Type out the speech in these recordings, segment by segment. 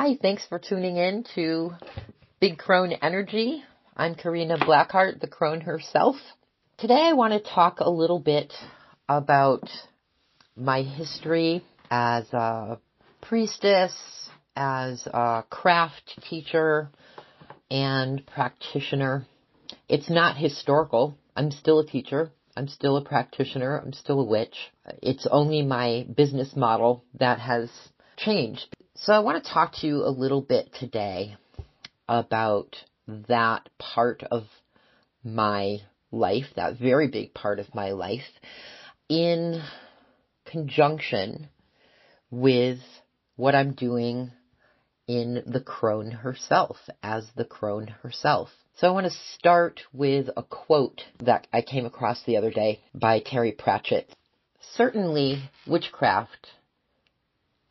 Hi, thanks for tuning in to Big Crone Energy. I'm Karina Blackheart, the crone herself. Today I want to talk a little bit about my history as a priestess, as a craft teacher and practitioner. It's not historical. I'm still a teacher. I'm still a practitioner. I'm still a witch. It's only my business model that has changed. So I want to talk to you a little bit today about that part of my life, that very big part of my life, in conjunction with what I'm doing in the crone herself, as the crone herself. So I want to start with a quote that I came across the other day by Terry Pratchett. Certainly, witchcraft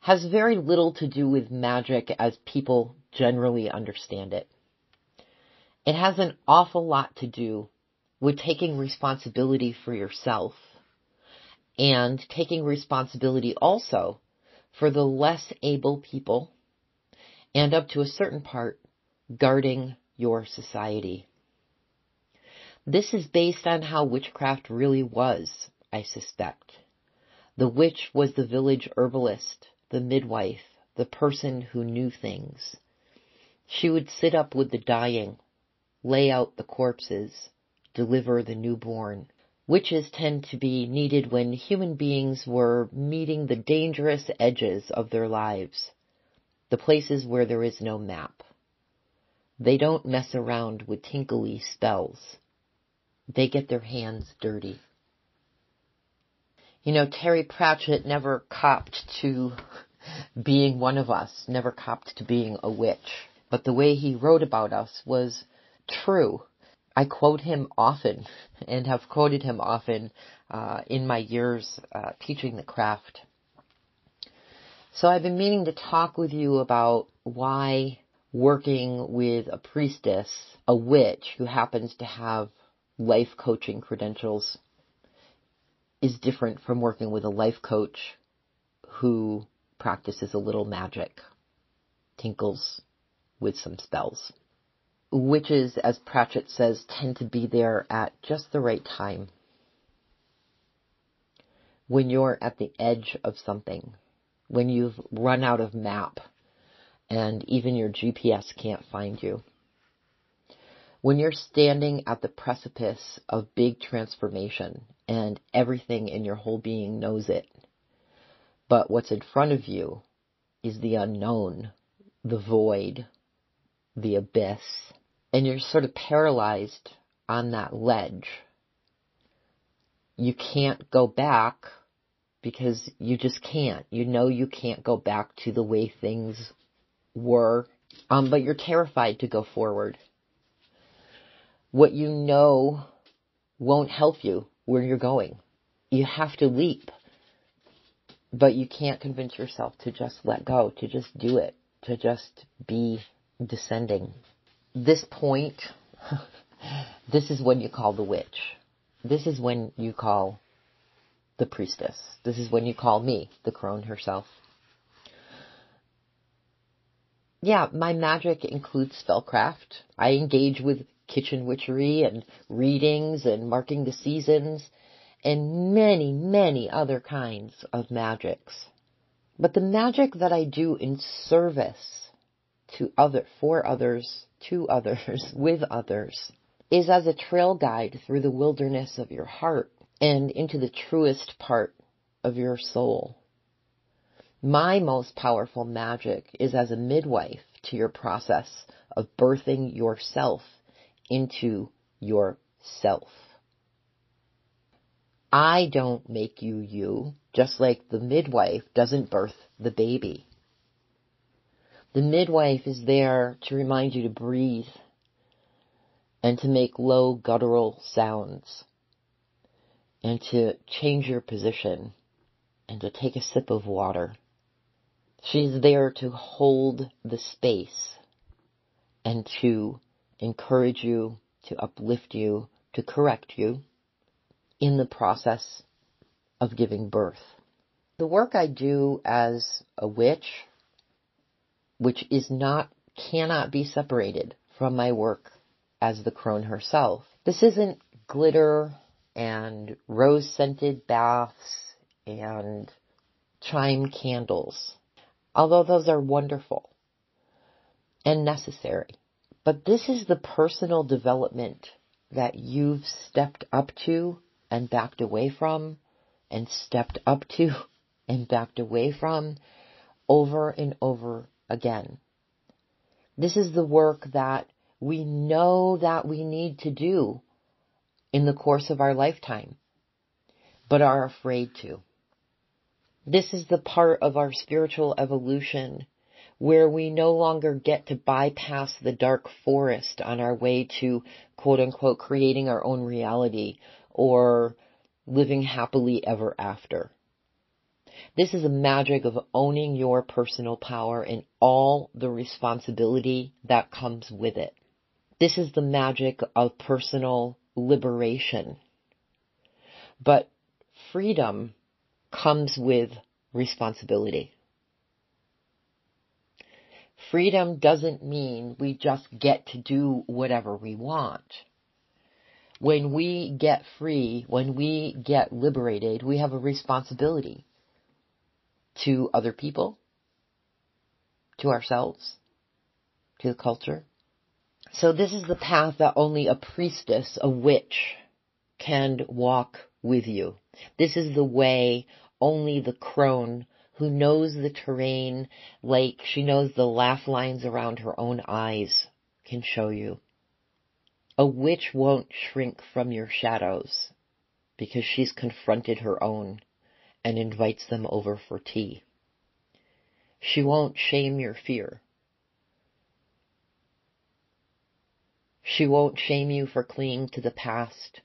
has very little to do with magic as people generally understand it. It has an awful lot to do with taking responsibility for yourself and taking responsibility also for the less able people and up to a certain part guarding your society. This is based on how witchcraft really was, I suspect. The witch was the village herbalist the midwife, the person who knew things. She would sit up with the dying, lay out the corpses, deliver the newborn. Witches tend to be needed when human beings were meeting the dangerous edges of their lives, the places where there is no map. They don't mess around with tinkly spells. They get their hands dirty. You know, Terry Pratchett never copped to being one of us, never copped to being a witch. But the way he wrote about us was true. I quote him often and have quoted him often uh, in my years uh, teaching the craft. So I've been meaning to talk with you about why working with a priestess, a witch who happens to have life coaching credentials is different from working with a life coach who practices a little magic, tinkles with some spells. Witches, as Pratchett says, tend to be there at just the right time. When you're at the edge of something, when you've run out of map and even your GPS can't find you. When you're standing at the precipice of big transformation and everything in your whole being knows it. But what's in front of you is the unknown, the void, the abyss. And you're sort of paralyzed on that ledge. You can't go back because you just can't. You know you can't go back to the way things were, um, but you're terrified to go forward. What you know won't help you where you're going. You have to leap. But you can't convince yourself to just let go, to just do it, to just be descending. This point, this is when you call the witch. This is when you call the priestess. This is when you call me, the crone herself. Yeah, my magic includes spellcraft. I engage with kitchen witchery and readings and marking the seasons and many, many other kinds of magics. But the magic that I do in service to other, for others, to others, with others, is as a trail guide through the wilderness of your heart and into the truest part of your soul. My most powerful magic is as a midwife to your process of birthing yourself into yourself. I don't make you you, just like the midwife doesn't birth the baby. The midwife is there to remind you to breathe and to make low guttural sounds and to change your position and to take a sip of water. She's there to hold the space and to encourage you, to uplift you, to correct you in the process of giving birth. The work I do as a witch which is not, cannot be separated from my work as the crone herself. This isn't glitter and rose scented baths and chime candles, although those are wonderful and necessary. But this is the personal development that you've stepped up to and backed away from and stepped up to and backed away from over and over again. This is the work that we know that we need to do in the course of our lifetime, but are afraid to. This is the part of our spiritual evolution where we no longer get to bypass the dark forest on our way to quote unquote creating our own reality or living happily ever after. This is a magic of owning your personal power and all the responsibility that comes with it. This is the magic of personal liberation. But freedom comes with responsibility. Freedom doesn't mean we just get to do whatever we want. When we get free, when we get liberated, we have a responsibility to other people, to ourselves, to the culture. So this is the path that only a priestess, a witch, can walk with you. This is the way only the crone who knows the terrain like she knows the laugh lines around her own eyes can show you. A witch won't shrink from your shadows because she's confronted her own and invites them over for tea. She won't shame your fear. She won't shame you for clinging to the past.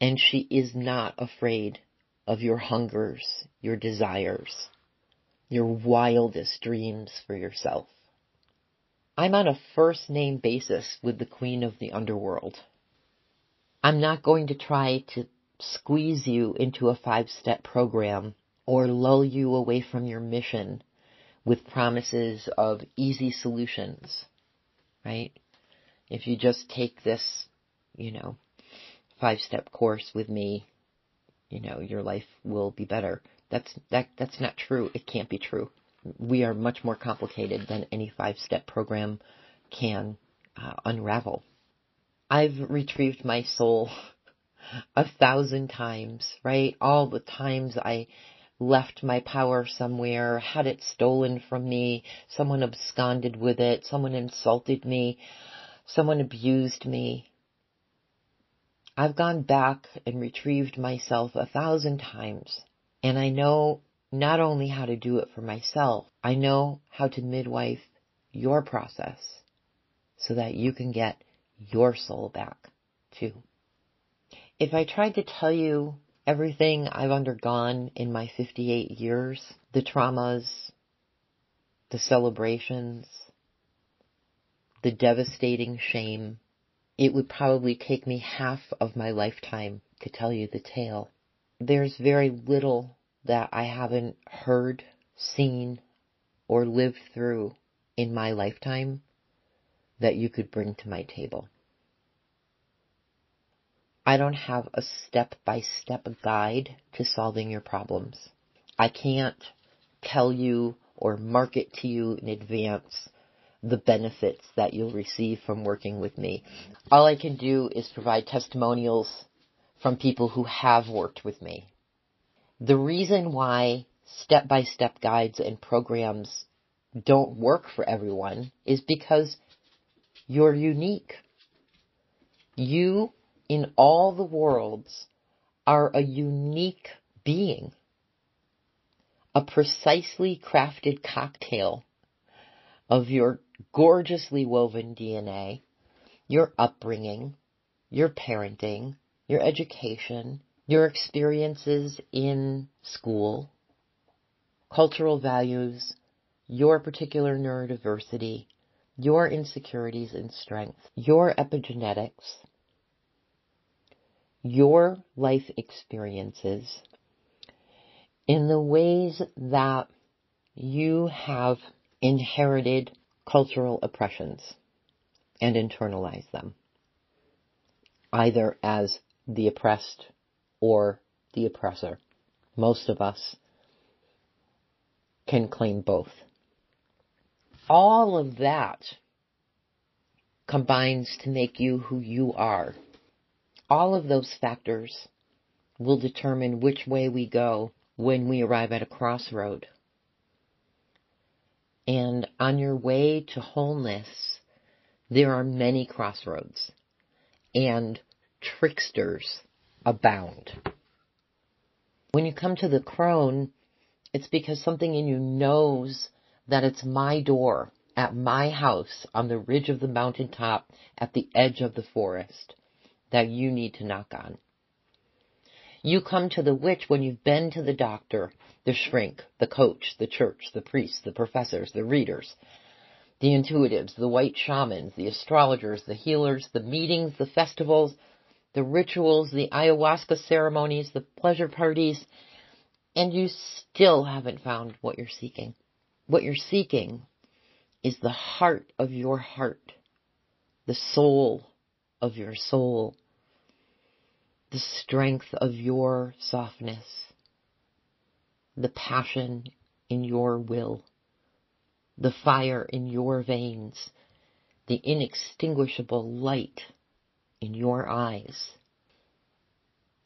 And she is not afraid of your hungers, your desires, your wildest dreams for yourself. I'm on a first name basis with the queen of the underworld. I'm not going to try to squeeze you into a five step program or lull you away from your mission with promises of easy solutions, right? If you just take this, you know, five step course with me, you know, your life will be better. That's, that, that's not true. It can't be true. We are much more complicated than any five step program can uh, unravel. I've retrieved my soul a thousand times, right? All the times I left my power somewhere, had it stolen from me, someone absconded with it, someone insulted me, someone abused me. I've gone back and retrieved myself a thousand times, and I know not only how to do it for myself, I know how to midwife your process so that you can get your soul back too. If I tried to tell you everything I've undergone in my 58 years, the traumas, the celebrations, the devastating shame, it would probably take me half of my lifetime to tell you the tale. There's very little that I haven't heard, seen, or lived through in my lifetime that you could bring to my table. I don't have a step by step guide to solving your problems. I can't tell you or market to you in advance the benefits that you'll receive from working with me. All I can do is provide testimonials from people who have worked with me. The reason why step by step guides and programs don't work for everyone is because you're unique. You, in all the worlds, are a unique being. A precisely crafted cocktail of your gorgeously woven DNA, your upbringing, your parenting, your education, your experiences in school, cultural values, your particular neurodiversity, your insecurities and strengths, your epigenetics, your life experiences in the ways that you have inherited cultural oppressions and internalize them, either as the oppressed or the oppressor. Most of us can claim both. All of that combines to make you who you are. All of those factors will determine which way we go when we arrive at a crossroad. And on your way to wholeness, there are many crossroads and tricksters abound. When you come to the crone, it's because something in you knows that it's my door at my house on the ridge of the mountaintop at the edge of the forest that you need to knock on. You come to the witch when you've been to the doctor, the shrink, the coach, the church, the priests, the professors, the readers, the intuitives, the white shamans, the astrologers, the healers, the meetings, the festivals, the rituals, the ayahuasca ceremonies, the pleasure parties, and you still haven't found what you're seeking. What you're seeking is the heart of your heart, the soul of your soul, the strength of your softness, the passion in your will, the fire in your veins, the inextinguishable light in your eyes.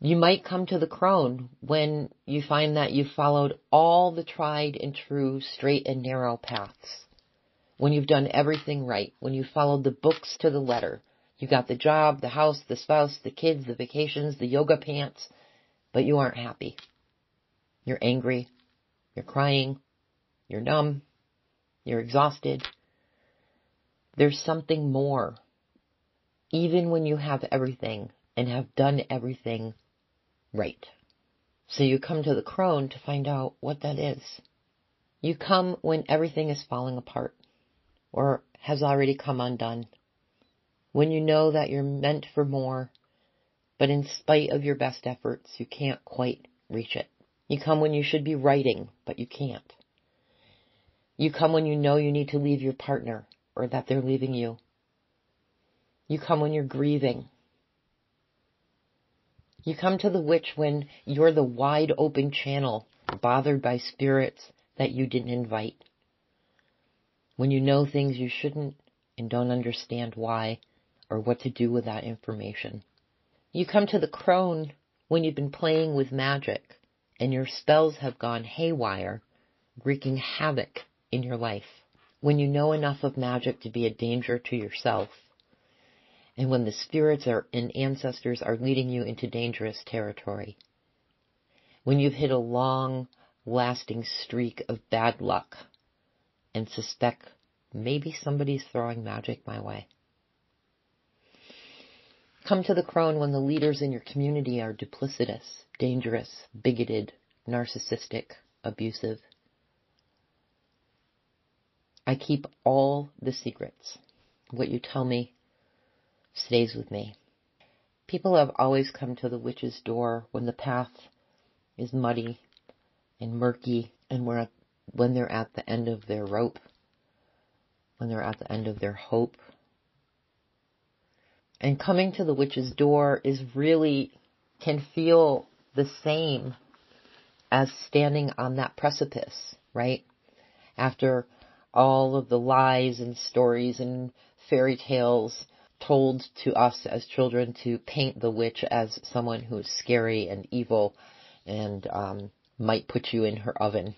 You might come to the crone when you find that you've followed all the tried and true straight and narrow paths. When you've done everything right, when you followed the books to the letter, you got the job, the house, the spouse, the kids, the vacations, the yoga pants, but you aren't happy. You're angry. You're crying. You're numb. You're exhausted. There's something more. Even when you have everything and have done everything right. So you come to the crone to find out what that is. You come when everything is falling apart or has already come undone when you know that you're meant for more, but in spite of your best efforts, you can't quite reach it. You come when you should be writing, but you can't. You come when you know you need to leave your partner or that they're leaving you. You come when you're grieving. You come to the witch when you're the wide open channel bothered by spirits that you didn't invite. When you know things you shouldn't and don't understand why or what to do with that information. You come to the crone when you've been playing with magic and your spells have gone haywire, wreaking havoc in your life. When you know enough of magic to be a danger to yourself. And when the spirits are, and ancestors are leading you into dangerous territory. When you've hit a long, lasting streak of bad luck and suspect maybe somebody's throwing magic my way. Come to the crone when the leaders in your community are duplicitous, dangerous, bigoted, narcissistic, abusive. I keep all the secrets. What you tell me stays with me. People have always come to the witch's door when the path is muddy and murky and when they're at the end of their rope, when they're at the end of their hope, and coming to the witch's door is really can feel the same as standing on that precipice, right? After all of the lies and stories and fairy tales told to us as children to paint the witch as someone who is scary and evil and um, might put you in her oven.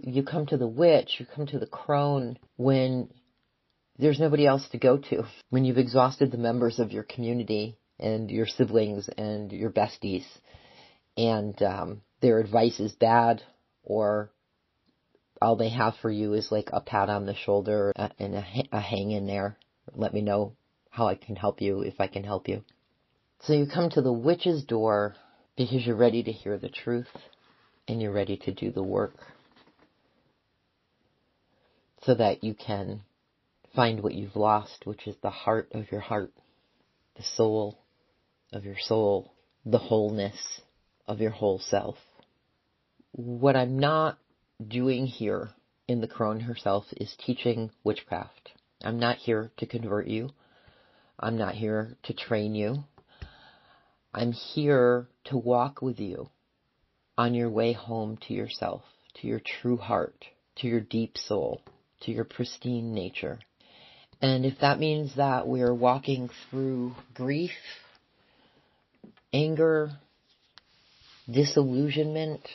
You come to the witch, you come to the crone when there's nobody else to go to. When you've exhausted the members of your community and your siblings and your besties, and um, their advice is bad, or all they have for you is like a pat on the shoulder and a, a hang in there. Let me know how I can help you if I can help you. So you come to the witch's door because you're ready to hear the truth and you're ready to do the work so that you can find what you've lost, which is the heart of your heart, the soul of your soul, the wholeness of your whole self. What I'm not doing here in the crone herself is teaching witchcraft. I'm not here to convert you. I'm not here to train you. I'm here to walk with you on your way home to yourself, to your true heart, to your deep soul, to your pristine nature. And if that means that we're walking through grief, anger, disillusionment,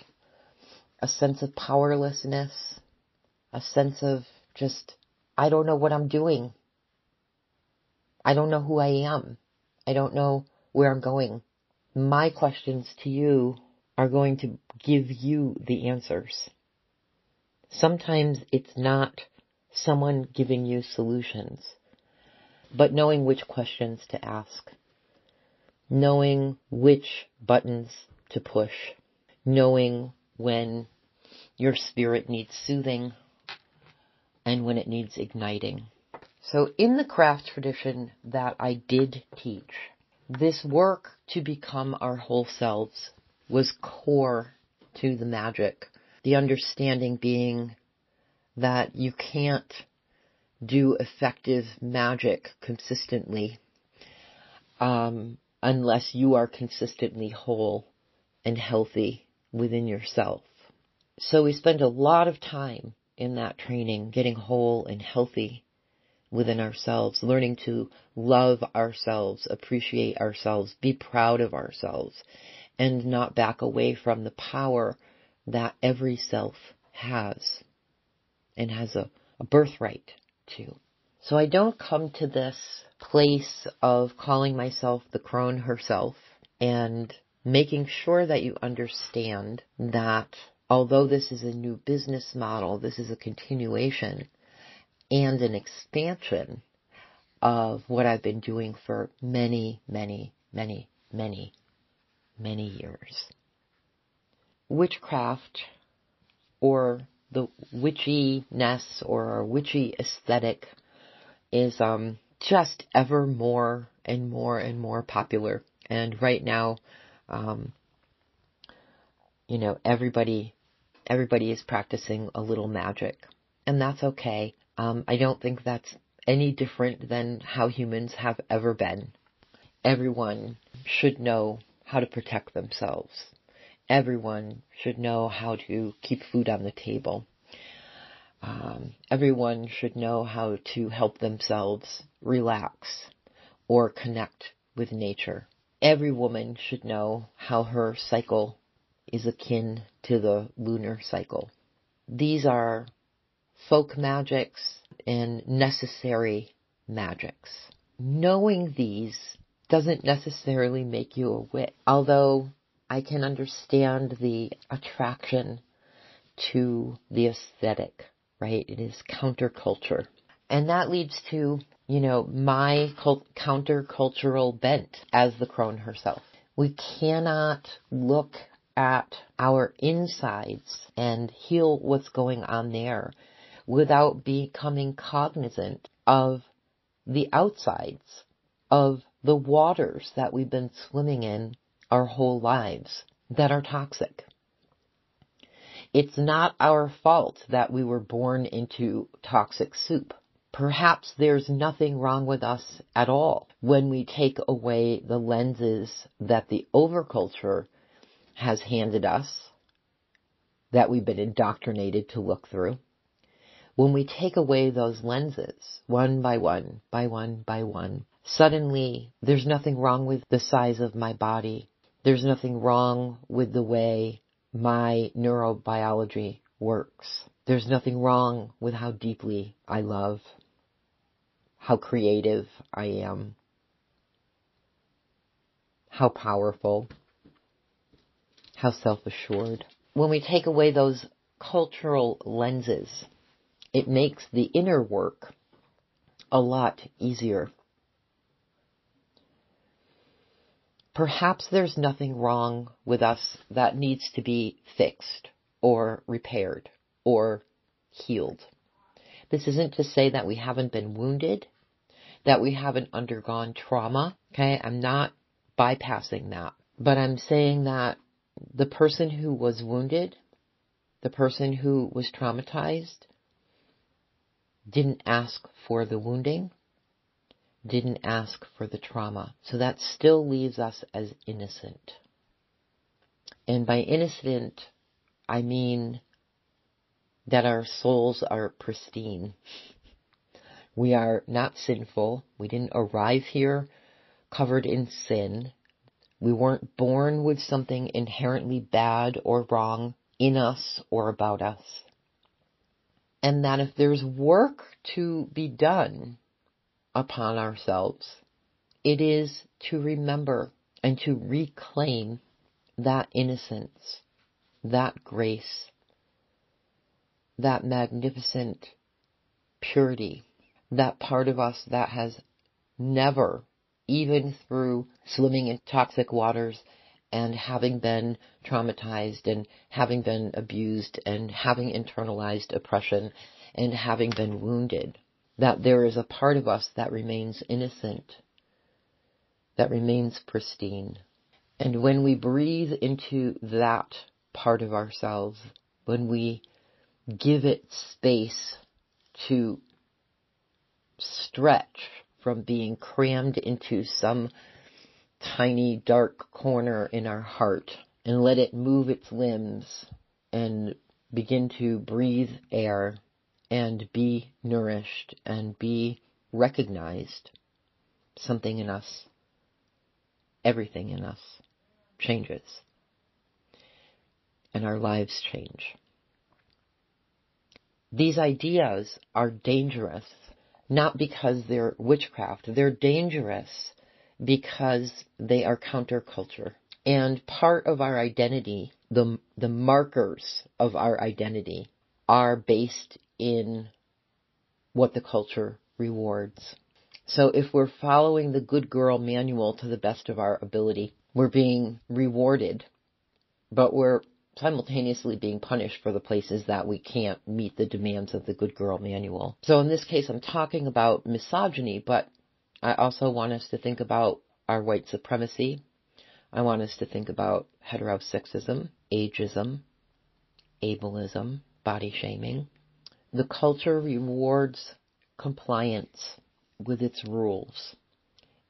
a sense of powerlessness, a sense of just, I don't know what I'm doing. I don't know who I am. I don't know where I'm going. My questions to you are going to give you the answers. Sometimes it's not someone giving you solutions, but knowing which questions to ask, knowing which buttons to push, knowing when your spirit needs soothing and when it needs igniting. So in the craft tradition that I did teach, this work to become our whole selves was core to the magic. The understanding being that you can't do effective magic consistently um, unless you are consistently whole and healthy within yourself. So we spend a lot of time in that training getting whole and healthy within ourselves, learning to love ourselves, appreciate ourselves, be proud of ourselves, and not back away from the power that every self has and has a, a birthright to. So I don't come to this place of calling myself the crone herself and making sure that you understand that although this is a new business model, this is a continuation and an expansion of what I've been doing for many, many, many, many, many years. Witchcraft or the witchiness or witchy aesthetic is um, just ever more and more and more popular. And right now, um, you know, everybody, everybody is practicing a little magic, and that's okay. Um, I don't think that's any different than how humans have ever been. Everyone should know how to protect themselves. Everyone should know how to keep food on the table. Um, everyone should know how to help themselves relax or connect with nature every woman should know how her cycle is akin to the lunar cycle. These are folk magics and necessary magics. Knowing these doesn't necessarily make you a witch, although I can understand the attraction to the aesthetic, right? It is counterculture. And that leads to you know, my cult- countercultural bent as the crone herself. We cannot look at our insides and heal what's going on there without becoming cognizant of the outsides of the waters that we've been swimming in our whole lives that are toxic. It's not our fault that we were born into toxic soup. Perhaps there's nothing wrong with us at all when we take away the lenses that the overculture has handed us, that we've been indoctrinated to look through. When we take away those lenses, one by one, by one by one, suddenly there's nothing wrong with the size of my body. There's nothing wrong with the way my neurobiology works. There's nothing wrong with how deeply I love how creative I am, how powerful, how self-assured. When we take away those cultural lenses, it makes the inner work a lot easier. Perhaps there's nothing wrong with us that needs to be fixed or repaired or healed. This isn't to say that we haven't been wounded that we haven't undergone trauma. Okay. I'm not bypassing that, but I'm saying that the person who was wounded, the person who was traumatized didn't ask for the wounding, didn't ask for the trauma. So that still leaves us as innocent. And by innocent, I mean that our souls are pristine. We are not sinful. We didn't arrive here covered in sin. We weren't born with something inherently bad or wrong in us or about us. And that if there's work to be done upon ourselves, it is to remember and to reclaim that innocence, that grace, that magnificent purity, that part of us that has never even through swimming in toxic waters and having been traumatized and having been abused and having internalized oppression and having been wounded, that there is a part of us that remains innocent, that remains pristine. And when we breathe into that part of ourselves, when we give it space to stretch from being crammed into some tiny dark corner in our heart and let it move its limbs and begin to breathe air and be nourished and be recognized. Something in us, everything in us changes. And our lives change. These ideas are dangerous not because they're witchcraft. They're dangerous because they are counterculture. And part of our identity, the, the markers of our identity are based in what the culture rewards. So if we're following the good girl manual to the best of our ability, we're being rewarded, but we're simultaneously being punished for the places that we can't meet the demands of the good girl manual. So in this case, I'm talking about misogyny, but I also want us to think about our white supremacy. I want us to think about heterosexism, ageism, ableism, body shaming. The culture rewards compliance with its rules.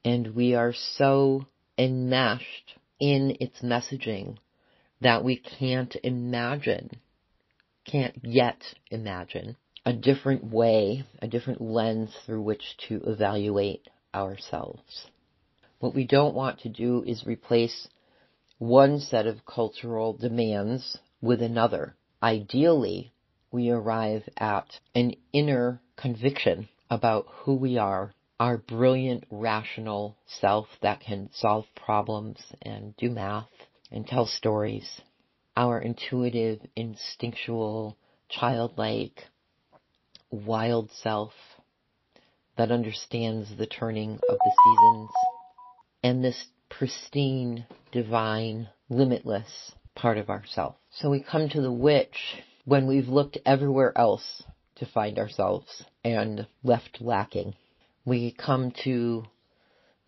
And we are so enmeshed in its messaging that we can't imagine, can't yet imagine a different way, a different lens through which to evaluate ourselves. What we don't want to do is replace one set of cultural demands with another. Ideally, we arrive at an inner conviction about who we are, our brilliant, rational self that can solve problems and do math and tell stories. Our intuitive, instinctual, childlike, wild self that understands the turning of the seasons and this pristine, divine, limitless part of ourself. So we come to the witch when we've looked everywhere else to find ourselves and left lacking. We come to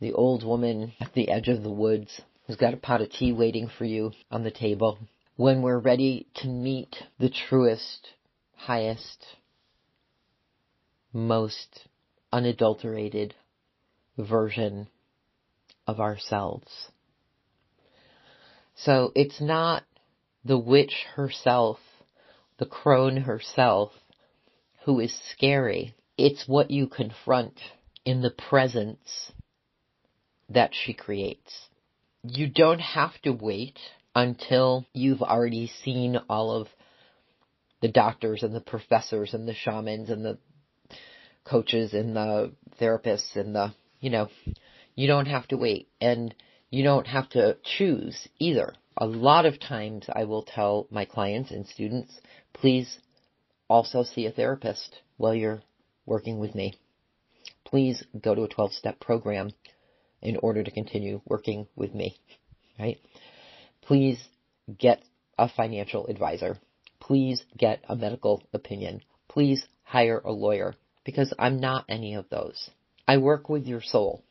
the old woman at the edge of the woods who's got a pot of tea waiting for you on the table. When we're ready to meet the truest, highest, most unadulterated version of ourselves. So it's not the witch herself, the crone herself, who is scary. It's what you confront in the presence that she creates you don't have to wait until you've already seen all of the doctors and the professors and the shamans and the coaches and the therapists and the, you know, you don't have to wait and you don't have to choose either. A lot of times I will tell my clients and students, please also see a therapist while you're working with me. Please go to a 12 step program in order to continue working with me, right? Please get a financial advisor. Please get a medical opinion. Please hire a lawyer because I'm not any of those. I work with your soul.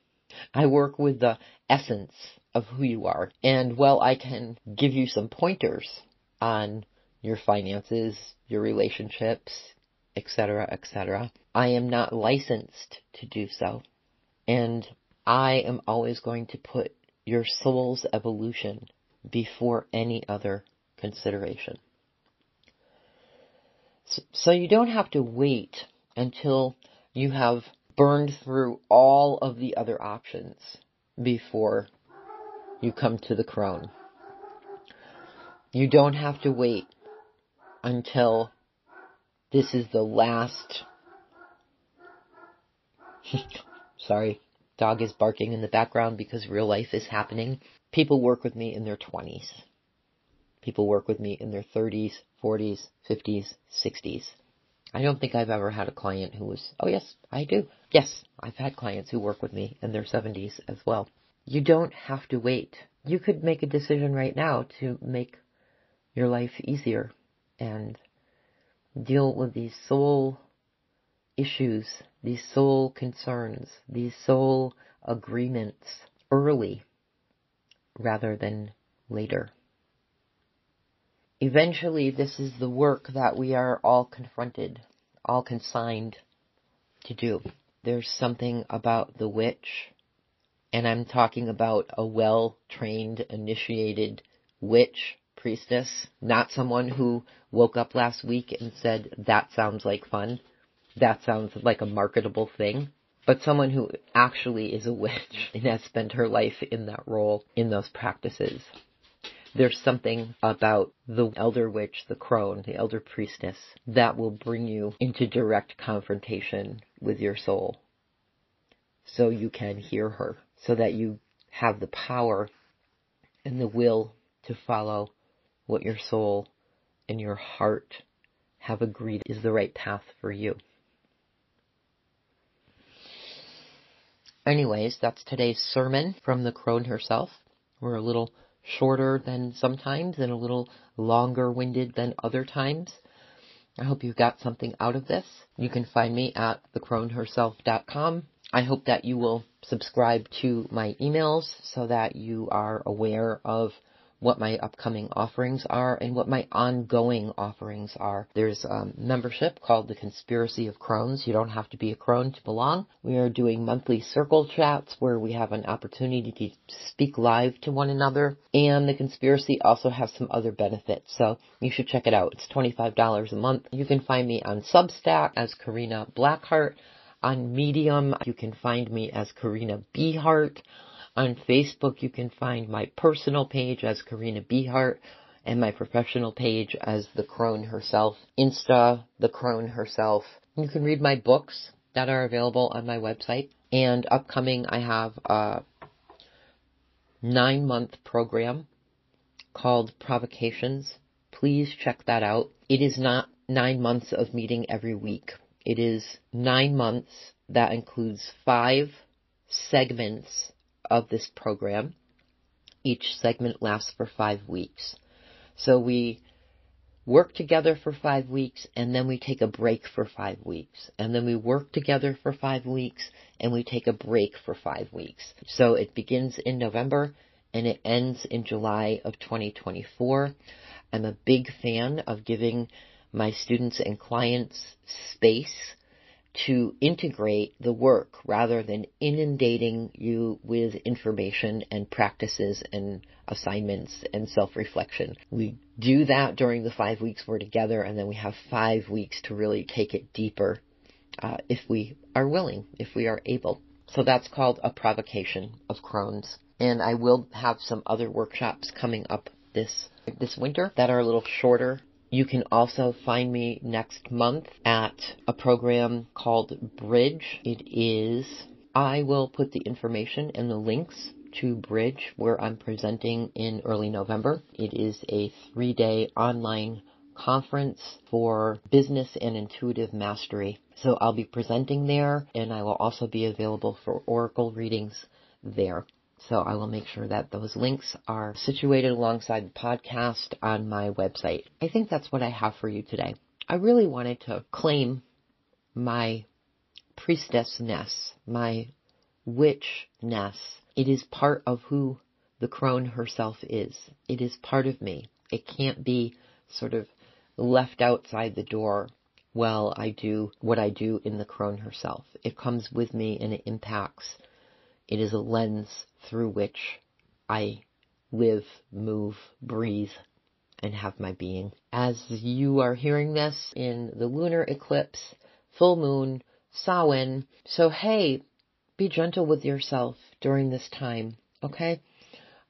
I work with the essence of who you are. And while I can give you some pointers on your finances, your relationships, etc., etc. I am not licensed to do so. And I am always going to put your soul's evolution before any other consideration. So you don't have to wait until you have burned through all of the other options before you come to the crone. You don't have to wait until this is the last. Sorry, dog is barking in the background because real life is happening. People work with me in their 20s. People work with me in their 30s, 40s, 50s, 60s. I don't think I've ever had a client who was, oh yes, I do. Yes, I've had clients who work with me in their 70s as well. You don't have to wait. You could make a decision right now to make your life easier and deal with these soul issues, these soul concerns, these soul agreements early rather than later. Eventually, this is the work that we are all confronted, all consigned to do. There's something about the witch, and I'm talking about a well trained, initiated witch priestess, not someone who woke up last week and said, that sounds like fun. That sounds like a marketable thing. But someone who actually is a witch and has spent her life in that role, in those practices. There's something about the elder witch, the crone, the elder priestess, that will bring you into direct confrontation with your soul. So you can hear her, so that you have the power and the will to follow what your soul and your heart have agreed is the right path for you. Anyways, that's today's sermon from the crone herself. We're a little shorter than sometimes and a little longer winded than other times. I hope you got something out of this. You can find me at thecroneherself.com. I hope that you will subscribe to my emails so that you are aware of what my upcoming offerings are and what my ongoing offerings are. There's a membership called the Conspiracy of Crones. You don't have to be a crone to belong. We are doing monthly circle chats where we have an opportunity to speak live to one another. And the Conspiracy also has some other benefits. So you should check it out. It's $25 a month. You can find me on Substack as Karina Blackheart. On Medium, you can find me as Karina Beehart. On Facebook, you can find my personal page as Karina Beehart and my professional page as The Crone herself. Insta, The Crone herself. You can read my books that are available on my website. And upcoming, I have a nine month program called Provocations. Please check that out. It is not nine months of meeting every week. It is nine months that includes five segments of this program. Each segment lasts for five weeks. So we work together for five weeks and then we take a break for five weeks. And then we work together for five weeks and we take a break for five weeks. So it begins in November and it ends in July of 2024. I'm a big fan of giving my students and clients space to integrate the work rather than inundating you with information and practices and assignments and self-reflection. We do that during the five weeks we're together and then we have five weeks to really take it deeper uh, if we are willing, if we are able. So that's called a provocation of Crones. And I will have some other workshops coming up this this winter that are a little shorter you can also find me next month at a program called Bridge. It is, I will put the information and the links to Bridge where I'm presenting in early November. It is a three day online conference for business and intuitive mastery. So I'll be presenting there and I will also be available for Oracle readings there. So I will make sure that those links are situated alongside the podcast on my website. I think that's what I have for you today. I really wanted to claim my priestessness, my witchness. It is part of who the crone herself is. It is part of me. It can't be sort of left outside the door while I do what I do in the crone herself. It comes with me and it impacts. It is a lens through which I live, move, breathe, and have my being. As you are hearing this in the lunar eclipse, full moon, Samhain, so hey, be gentle with yourself during this time, okay?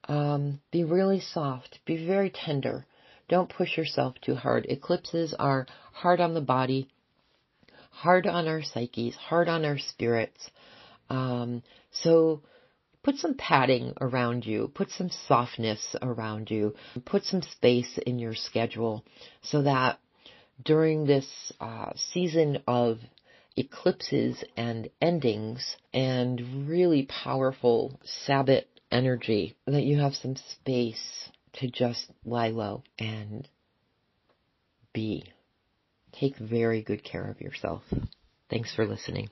Um, be really soft, be very tender. Don't push yourself too hard. Eclipses are hard on the body, hard on our psyches, hard on our spirits. Um, so put some padding around you, put some softness around you, put some space in your schedule so that during this uh, season of eclipses and endings and really powerful Sabbath energy that you have some space to just lie low and be. Take very good care of yourself. Thanks for listening.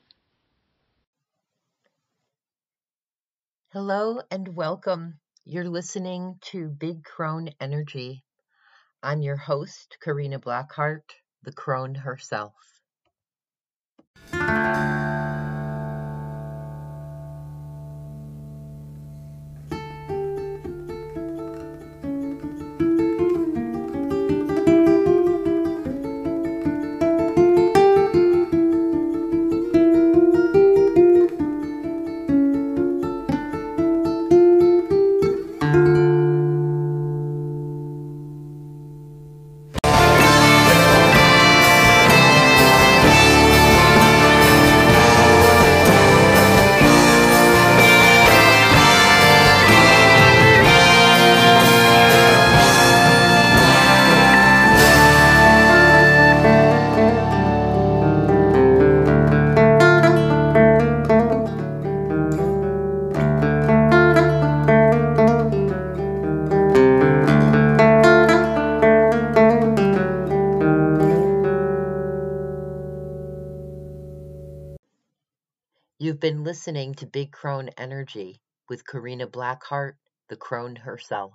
Hello and welcome. You're listening to Big Crone Energy. I'm your host, Karina Blackheart, the crone herself. Listening to Big Crone Energy with Karina Blackheart, the crone herself.